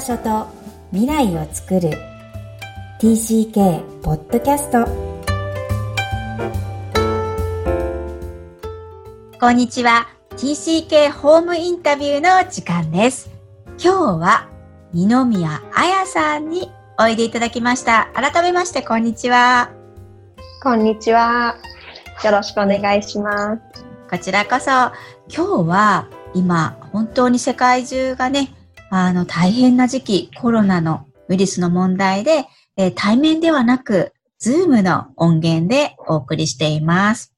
場所と未来を作る。TCK ポッドキャストこんにちは。TCK ホームインタビューの時間です。今日は二宮彩さんにおいでいただきました。改めましてこんにちは。こんにちは。よろしくお願いします。こちらこそ。今日は今本当に世界中がねあの、大変な時期、コロナのウイルスの問題で、えー、対面ではなく、ズームの音源でお送りしています。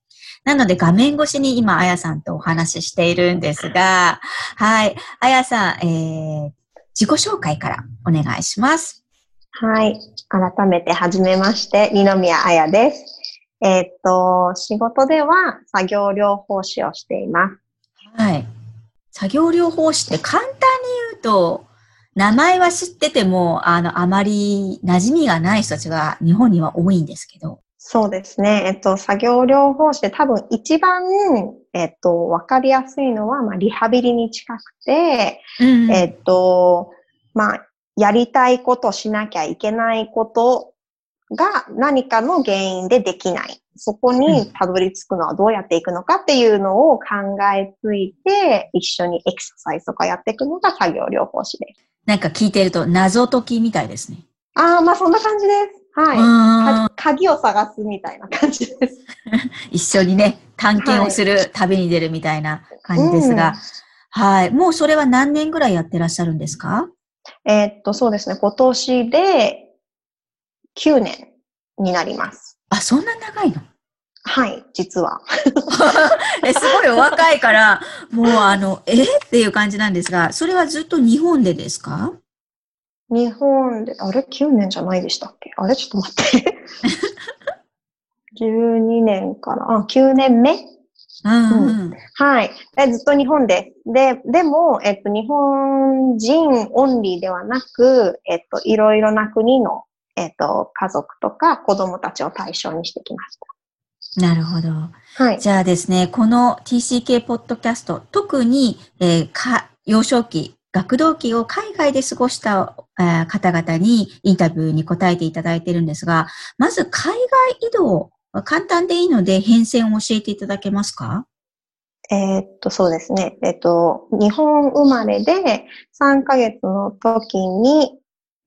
なので画面越しに今、あやさんとお話ししているんですが、はい。あやさん、えー、自己紹介からお願いします。はい。改めて、はじめまして、二宮あやです。えー、っと、仕事では作業療法士をしています。はい。作業療法士って簡単と、名前は知ってても、あの、あまり馴染みがない人たちが日本には多いんですけど。そうですね。えっと、作業療法士で多分一番、えっと、わかりやすいのは、まあ、リハビリに近くて、うん、えっと、まあ、やりたいことしなきゃいけないことが何かの原因でできない。そこにたどり着くのはどうやっていくのかっていうのを考えついて、一緒にエクササイズとかやっていくのが作業療法士です。なんか聞いてると謎解きみたいですね。ああ、まあそんな感じです。はい。鍵を探すみたいな感じです。一緒にね、探検をする、旅に出るみたいな感じですが、はい、うん、もうそれは何年ぐらいやってらっしゃるんですか？えー、っと、そうですね。今年で9年になります。あ、そんな長いの？はい、実は。えすごいお若いから、もうあの、え？っていう感じなんですが、それはずっと日本でですか？日本で、あれ ?9 年じゃないでしたっけ？あれ？ちょっと待って。12年から、あ、9年目？うん、うんうん、はい。ずっと日本で。で、でも、えっと、日本人オンリーではなく、えっと、いろいろな国のえっ、ー、と、家族とか子供たちを対象にしてきました。なるほど。はい。じゃあですね、この TCK ポッドキャスト、特に、えー、か幼少期、学童期を海外で過ごした、えー、方々にインタビューに答えていただいているんですが、まず海外移動、簡単でいいので変遷を教えていただけますか？えー、っと、そうですね。えっと、日本生まれで3ヶ月の時に、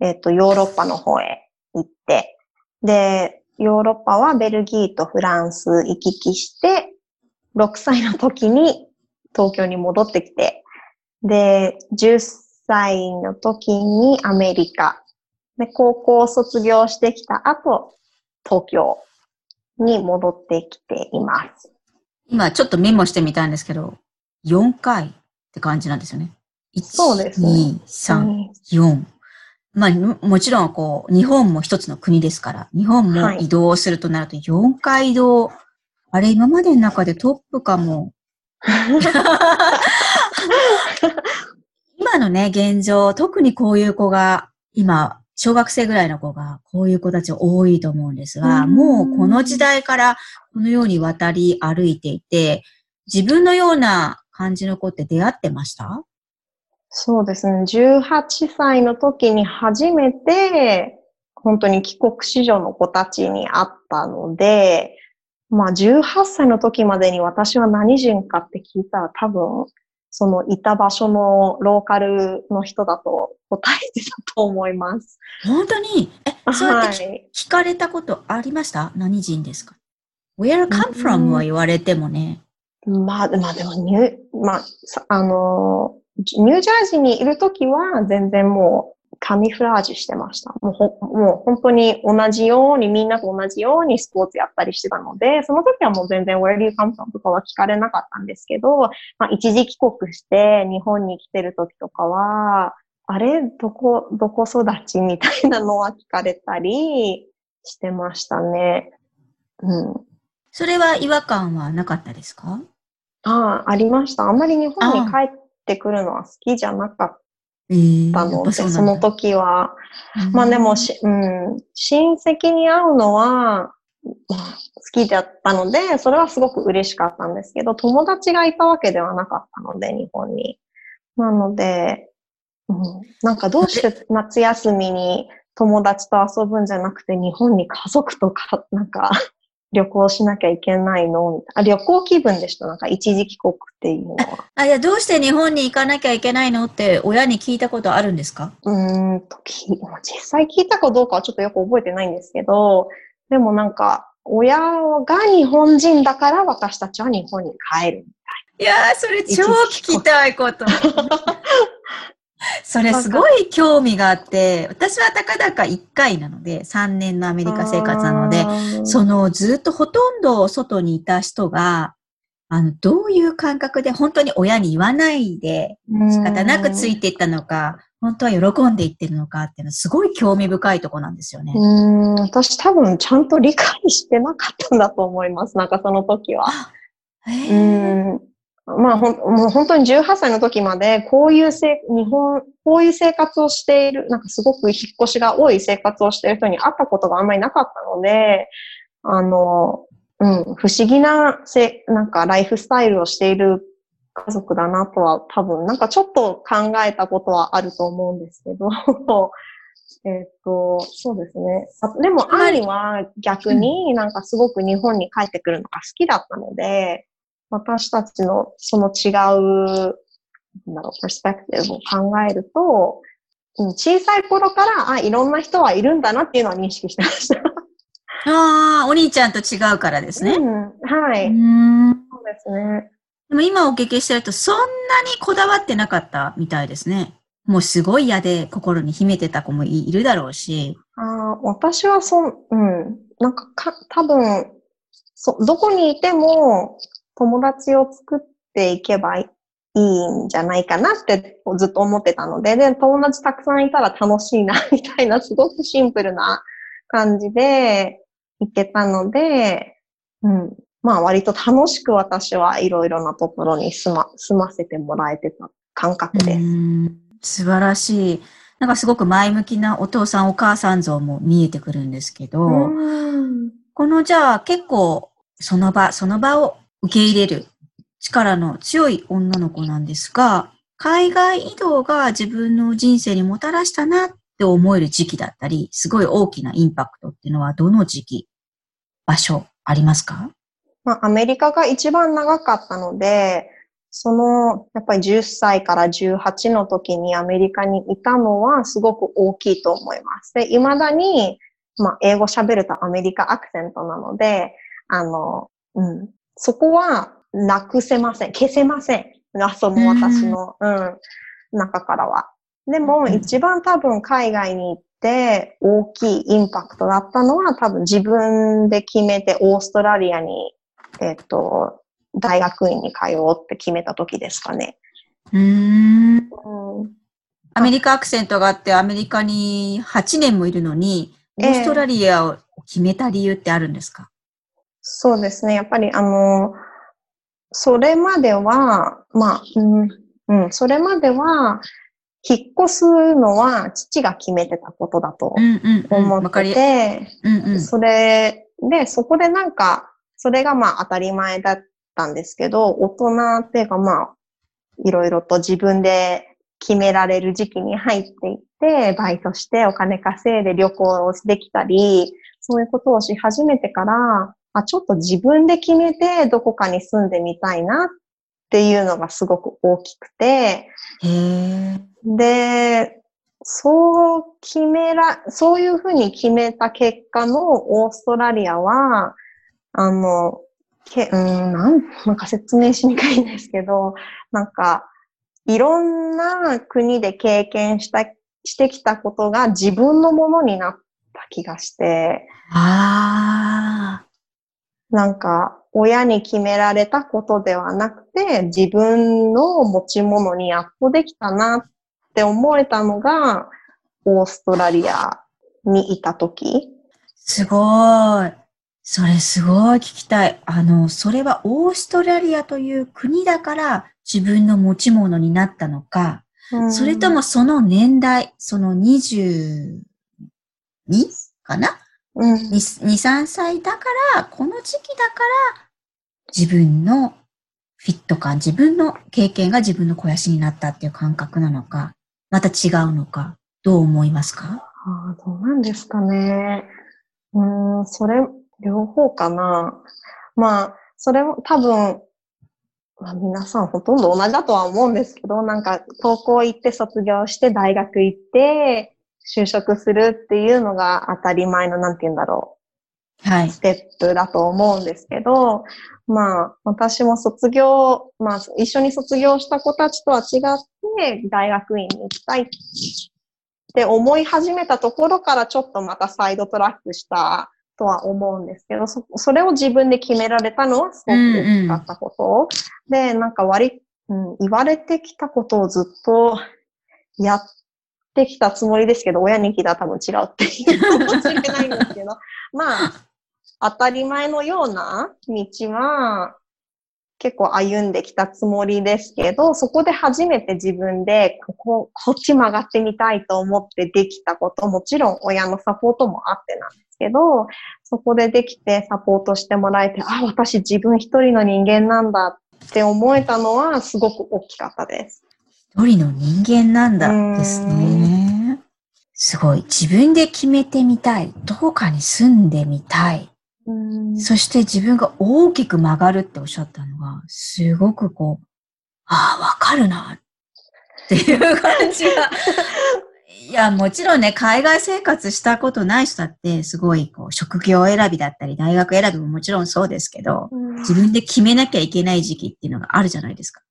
えっと、ヨーロッパの方へ行って、で、ヨーロッパはベルギーとフランス行き来して、6歳の時に東京に戻ってきて、で、10歳の時にアメリカ、で、高校を卒業してきた後、東京に戻ってきています。今ちょっとメモしてみたんですけど、4回って感じなんですよね。1そうですね。2、3、4。まあ、もちろん、こう、日本も一つの国ですから、日本も移動するとなると4回移動。はい、あれ、今までの中でトップかも。今のね、現状、特にこういう子が、今、小学生ぐらいの子が、こういう子たち多いと思うんですが、もうこの時代からこのように渡り歩いていて、自分のような感じの子って出会ってました？そうですね。18歳の時に初めて、本当に帰国子女の子たちに会ったので、まあ18歳の時までに私は何人かって聞いたら多分、そのいた場所のローカルの人だと答えてたと思います。本当に？え、そうやって聞かれたことありました、はい、何人ですか ?Where come from、は言われてもね。まあ、まあでも、まあ、あのニュージャージーにいるときは全然もうカミフラージュしてました。もうほもう本当に同じように、みんなと同じようにスポーツやったりしてたので、その時はもう全然 Where do you come from とかは聞かれなかったんですけど、まあ一時帰国して日本に来てる時とかは、あれ？どこ、どこ育ちみたいなのは聞かれたりしてましたね。うん。それは違和感はなかったですか？ああ、ありました。あんまり日本に帰っってくるのは好きじゃなかったので、そその時は。まあでもし、うん、親戚に会うのは、まあ、好きだったので、それはすごく嬉しかったんですけど、友達がいたわけではなかったので、日本に。なので、うん、なんかどうして夏休みに友達と遊ぶんじゃなくて日本に家族とか、なんか旅行しなきゃいけないの？あ旅行気分でした。なんか一時帰国っていうのは。あ、いや、どうして日本に行かなきゃいけないのって親に聞いたことあるんですか？うーんと、実際聞いたかどうかはちょっとよく覚えてないんですけど、でもなんか、親が日本人だから私たちは日本に帰るみたい。いやー、それ超聞きたいこと。それすごい興味があって、私はたかだか1回なので、3年のアメリカ生活なので、そのずっとほとんど外にいた人が、あの、どういう感覚で本当に親に言わないで仕方なくついていったのか、本当は喜んでいってるのかっていうのはすごい興味深いとこなんですよね。うん、私多分ちゃんと理解してなかったんだと思います。なんかその時は。うんまあほん、もう本当に18歳の時まで、こういうせ、日本、こういう生活をしている、なんかすごく引っ越しが多い生活をしている人に会ったことがあんまりなかったので、あの、うん、不思議なせ、なんかライフスタイルをしている家族だなとは多分、なんかちょっと考えたことはあると思うんですけど、えっと、そうですね。でも、兄は逆になんかすごく日本に帰ってくるのが好きだったので、私たちのその違う、なんだろう、プロスペクティブを考えると、小さい頃から、あ、いろんな人はいるんだなっていうのは認識してました。ああ、お兄ちゃんと違うからですね。うん、はい。うんそうですね。でも今お聞きしてると、そんなにこだわってなかったみたいですね。もうすごい嫌で心に秘めてた子もいるだろうし。あ私はそ、うん。なんかか、多分、そ、どこにいても、友達を作っていけばいいんじゃないかなってずっと思ってたので、で、友達たくさんいたら楽しいな、みたいな、すごくシンプルな感じでいけたので、うん。まあ割と楽しく私はいろいろなところに住ま、住ませてもらえてた感覚です。素晴らしい。なんかすごく前向きなお父さんお母さん像も見えてくるんですけど、このじゃあ結構その場、その場を受け入れる。力の強い女の子なんですが、海外移動が自分の人生にもたらしたなって思える時期だったり、すごい大きなインパクトっていうのはどの時期、場所ありますか？まあ、アメリカが一番長かったので、その、やっぱり10歳から18の時にアメリカにいたのはすごく大きいと思います。で、未だに、まあ、英語喋るとアメリカアクセントなので、あの、うん、そこはなくせません。消せません。その私の、うん、中からは。でも、一番多分海外に行って大きいインパクトだったのは多分自分で決めてオーストラリアに、えっと、大学院に通おうって決めた時ですかね。うん。アメリカアクセントがあってアメリカに8年もいるのに、オーストラリアを決めた理由ってあるんですか、そうですね。やっぱり、あの、それまでは、まあ、うん、うん、それまでは、引っ越すのは父が決めてたことだと思ってて、それで、そこでなんか、それがまあ当たり前だったんですけど、大人っていうかまあ、いろいろと自分で決められる時期に入っていって、バイトしてお金稼いで旅行をできたり、そういうことをし始めてから、あ、ちょっと自分で決めてどこかに住んでみたいなっていうのがすごく大きくて、で、そう決めら、そういうふうに決めた結果のオーストラリアは、あの、けうん、なん、なんか説明しにくいんですけど、なんか、いろんな国で経験した、してきたことが自分のものになった気がして。ああ。なんか、親に決められたことではなくて、自分の持ち物にやっとできたなって思えたのが、オーストラリアにいた時。すごい。それすごい聞きたい。あの、それはオーストラリアという国だから自分の持ち物になったのか、それともその年代、その22かな？うん、2、3歳だから、この時期だから、自分のフィット感、自分の経験が自分の肥やしになったっていう感覚なのか。また違うのか、どう思いますか？あどうなんですかね。うん、それ、両方かな。まあ、それも多分、まあ、皆さんほとんど同じだとは思うんですけど、なんか、高校行って卒業して大学行って、就職するっていうのが当たり前の、なんて言うんだろう。はい。ステップだと思うんですけど、まあ、私も卒業、まあ、一緒に卒業した子たちとは違って、大学院に行きたいって思い始めたところからちょっとまたサイドトラックしたとは思うんですけど、そそれを自分で決められたのはすごく大きかったこと。で、なんか割、うん、言われてきたことをずっとやってきたつもりですけど、親に聞いたら多分違うっていう かもしれないんですけど、まあ、当たり前のような道は、結構歩んできたつもりですけど、そこで初めて自分で、ここ、こっち曲がってみたいと思ってできたこと、もちろん親のサポートもあってなんですけど、そこでできてサポートしてもらえて、あ、私自分一人の人間なんだって思えたのはすごく大きかったです。一人の人間なんだですね。すごい。自分で決めてみたい。どこかに住んでみたい。そして自分が大きく曲がるっておっしゃったのが、すごくこう、ああ、わかるなっていう感じが。いや、もちろんね、海外生活したことない人だって、すごい、こう、職業選びだったり、大学選びももちろんそうですけど、自分で決めなきゃいけない時期っていうのがあるじゃないですか。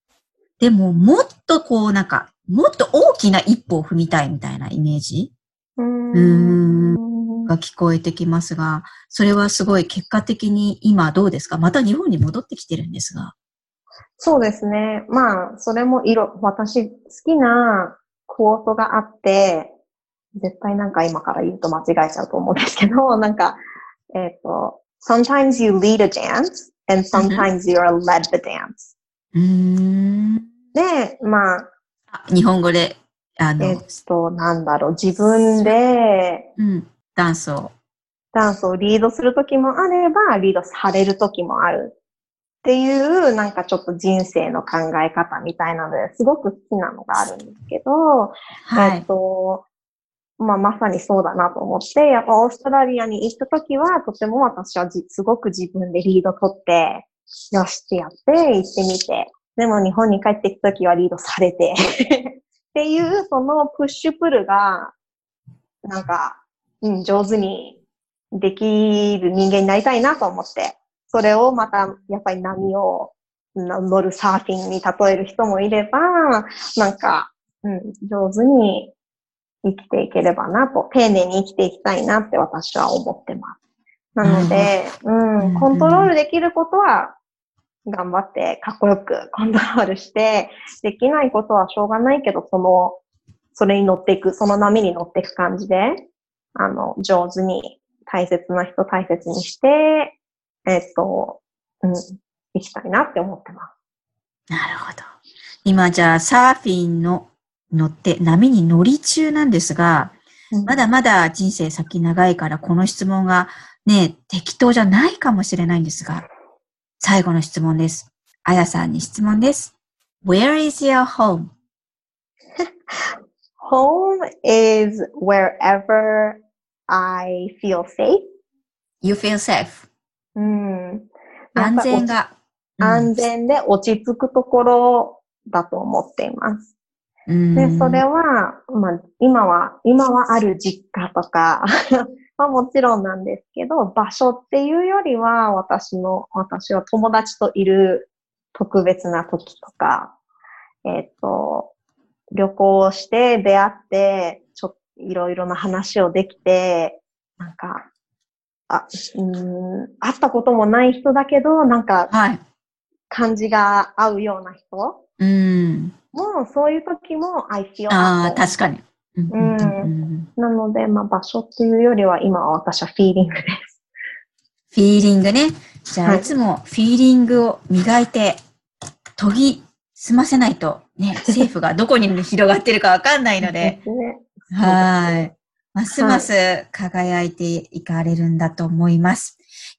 でも、もっとこう、なんか、もっと大きな一歩を踏みたいみたいなイメージうんが聞こえてきますが、それはすごい結果的に今どうですか？また日本に戻ってきてるんですが。そうですね。まあ、それも色、私好きなクォートがあって、絶対なんか今から言うと間違えちゃうと思うんですけど、なんか、えっ、ー、と、sometimes you lead a dance and sometimes you are led the dance. で、まあ、日本語で、あの、えっと、なんだろう、自分で、うん、ダンスを。ダンスをリードするときもあれば、リードされるときもあるっていう、なんかちょっと人生の考え方みたいなので、すごく好きなのがあるんですけど、はい、えっと、まあ、まさにそうだなと思って、やっぱオーストラリアに行ったときは、とても私はすごく自分でリード取って、よしってやって行ってみて、でも日本に帰ってきた時はリードされて。っていう、そのプッシュプルが、なんか、うん、上手にできる人間になりたいなと思って、それをまた、やっぱり波を乗るサーフィンに例える人もいれば、なんか、うん、上手に生きていければなと、丁寧に生きていきたいなって私は思ってます。なので、うん、コントロールできることは頑張ってかっこよく コントロールして、できないことはしょうがないけど、その、それに乗っていく、その波に乗っていく感じで、あの、上手に大切な人大切にして、えっと、うん、行きたいなって思ってます。なるほど。今じゃあサーフィンの乗って波に乗り中なんですが、うん、まだまだ人生先長いからこの質問がね、適当じゃないかもしれないんですが、最後の質問です。あやさんに質問です。Where is your home? home is wherever I feel safe. You feel safe. うん。安全が。安全で落ち着くところだと思っています。で、それは、まあ、今は、今はある実家とかまあもちろんなんですけど、場所っていうよりは、私の、私は友達といる特別な時とか、えっ、ー、と、旅行して出会って、ちょっといろいろな話をできて、なんか、あ、うん、会ったこともない人だけど、なんか、はい、感じが合うような人うん。もうそういう時も I feel ああ、確かに。うん。なので、まあ場所っていうよりは今は私はフィーリングです。フィーリングね。じゃあ、い、つもフィーリングを磨いて、研ぎ澄ませないと、ね、政府がどこに広がってるかわかんないので、ね、はい。ますます輝いていかれるんだと思います。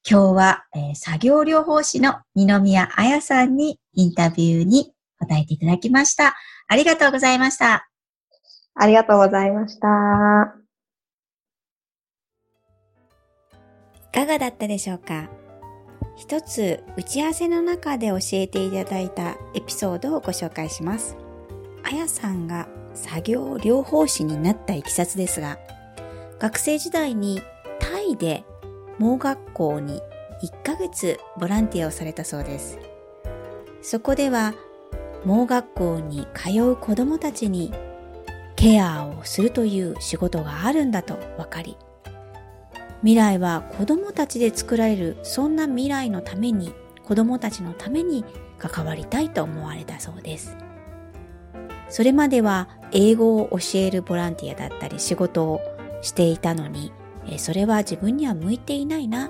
今日は、えー、作業療法士の二宮彩さんにインタビューに答えていただきました。ありがとうございました。ありがとうございました。いかがだったでしょうか？一つ打ち合わせの中で教えていただいたエピソードをご紹介します。あやさんが作業療法士になったいきさつですが、学生時代にタイで盲学校に1ヶ月ボランティアをされたそうです。そこでは盲学校に通う子供たちにケアをするという仕事があるんだと分かり、未来は子供たちで作られるそんな未来のために子供たちのために関わりたいと思われたそうです。それまでは英語を教えるボランティアだったり仕事をしていたのに、それは自分には向いていないな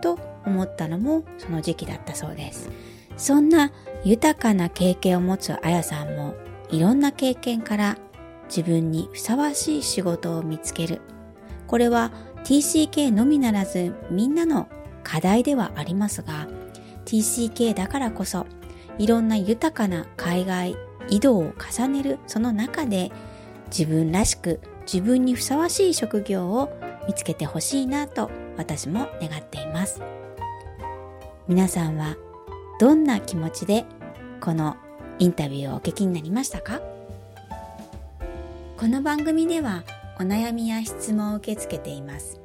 と思ったのもその時期だったそうです。そんな豊かな経験を持つあやさんもいろんな経験から自分にふさわしい仕事を見つける。これは TCK のみならずみんなの課題ではありますが、TCK だからこそいろんな豊かな海外移動を重ねるその中で自分らしく自分にふさわしい職業を見つけてほしいなと私も願っています。皆さんはどんな気持ちでこのインタビューをお聞きになりましたか？この番組ではお悩みや質問を受け付けています。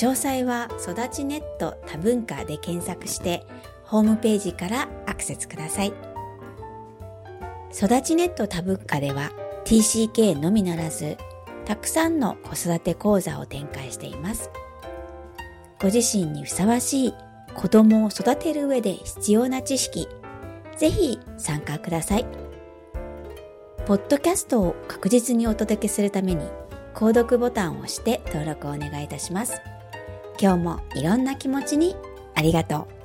詳細は育ちネット多文化で検索してホームページからアクセスください。育ちネット多文化では TCK のみならずたくさんの子育て講座を展開しています。ご自身にふさわしい子供を育てる上で必要な知識、ぜひ参加ください。ポッドキャストを確実にお届けするために、購読ボタンを押して登録をお願いいたします。今日もいろんな気持ちにありがとう。